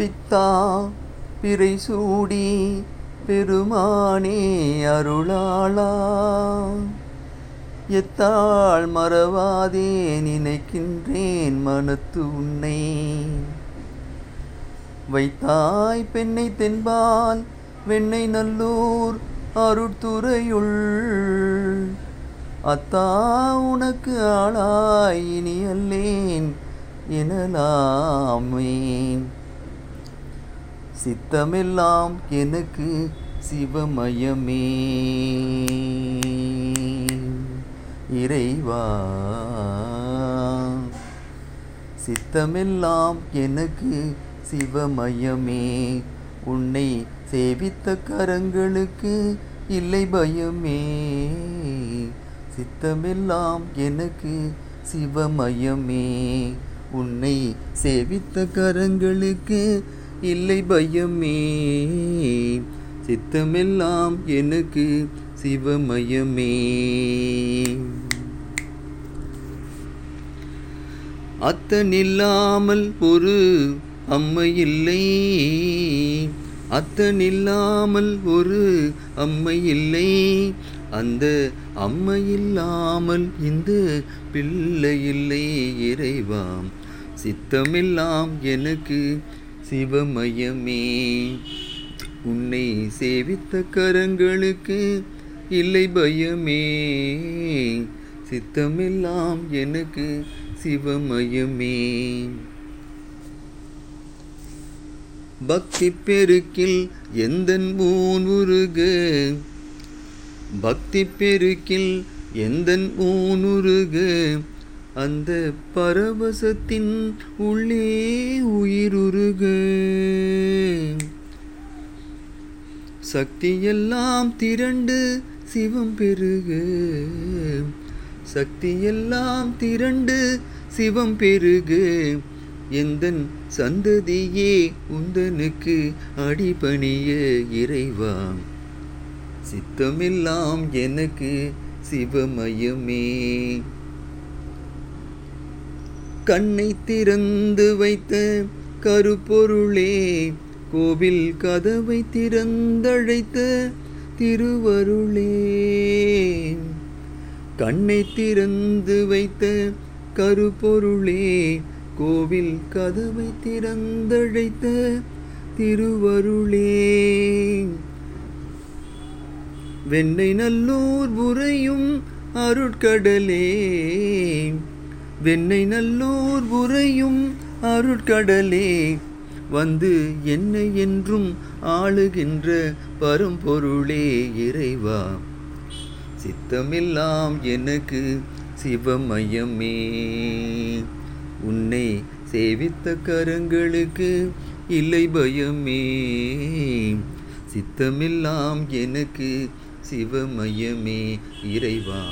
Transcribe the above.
பித்தா பிறை சூடி பெருமானே அருளாளா. எத்தாள் மறவாதே நினைக்கின்றேன் மனத்து உன்னை. வைத்தாய் பெண்ணை தென்பால் வெண்ணை நல்லூர் அருட்துறையுள். அத்தா உனக்கு ஆளாய் இனி அல்லேன் எனலாமேன். சித்தமெல்லாம் எனக்கு சிவமயமே. இறைவா சித்தமெல்லாம் எனக்கு சிவமயமே. உன்னை சேவித்த கரங்களுக்கு இல்லை பயமே. சித்தமெல்லாம் எனக்கு சிவமயமே. உன்னை சேவித்த கரங்களுக்கு இல்லை பயமே. சித்தமெல்லாம் எனக்கு சிவமயமே. அத்தனில்லாமல் ஒரு அம்மை இல்லை. அத்தனில்லாமல் ஒரு அம்மை இல்லை. அந்த அம்மை இல்லாமல் இந்த பிள்ளை இல்லை இறைவாம் சித்தமெல்லாம் எனக்கு சிவமயமே. உன்னை சேவித்த கரங்களுக்கு இல்லை பயமே. சித்தமெல்லாம் எனக்கு சிவமயமே. பக்தி பெருக்கில் எந்தன் ஊன் உருக? பக்தி பெருக்கில் எந்தன் ஊன் உருக? அந்த பரவசத்தின் உள்ளே உயிருருக. சக்தியெல்லாம் திரண்டு சிவம் பெருக. சக்தியெல்லாம் திரண்டு சிவம் பெருகு. எந்தன் சந்ததியே உந்தனுக்கு அடிபணிய இறைவா. சித்தமெல்லாம் எனக்கு சிவமயமே. கண்ணை திறந்து வைத்த கருப்பொருளே கோவில் கதவை திறந்தழைத்த திருவருளே. கண்ணை திறந்து வைத்த கருப்பொருளே கோவில் கதவை திறந்தழைத்த திருவருளே. வெண்ணை நல்லூர் உரையும் அருட்கடலே வெண்ணை நல்லூர் உரையும் அருட்கடலே. வந்து என்னை என்றும் ஆளுகின்ற பரம்பொருளே இறைவா. சித்தமெல்லாம் எனக்கு சிவமயமே. உன்னை சேவித்த கரங்களுக்கு இல்லை பயமே. சித்தமெல்லாம் எனக்கு சிவமயமே இறைவா.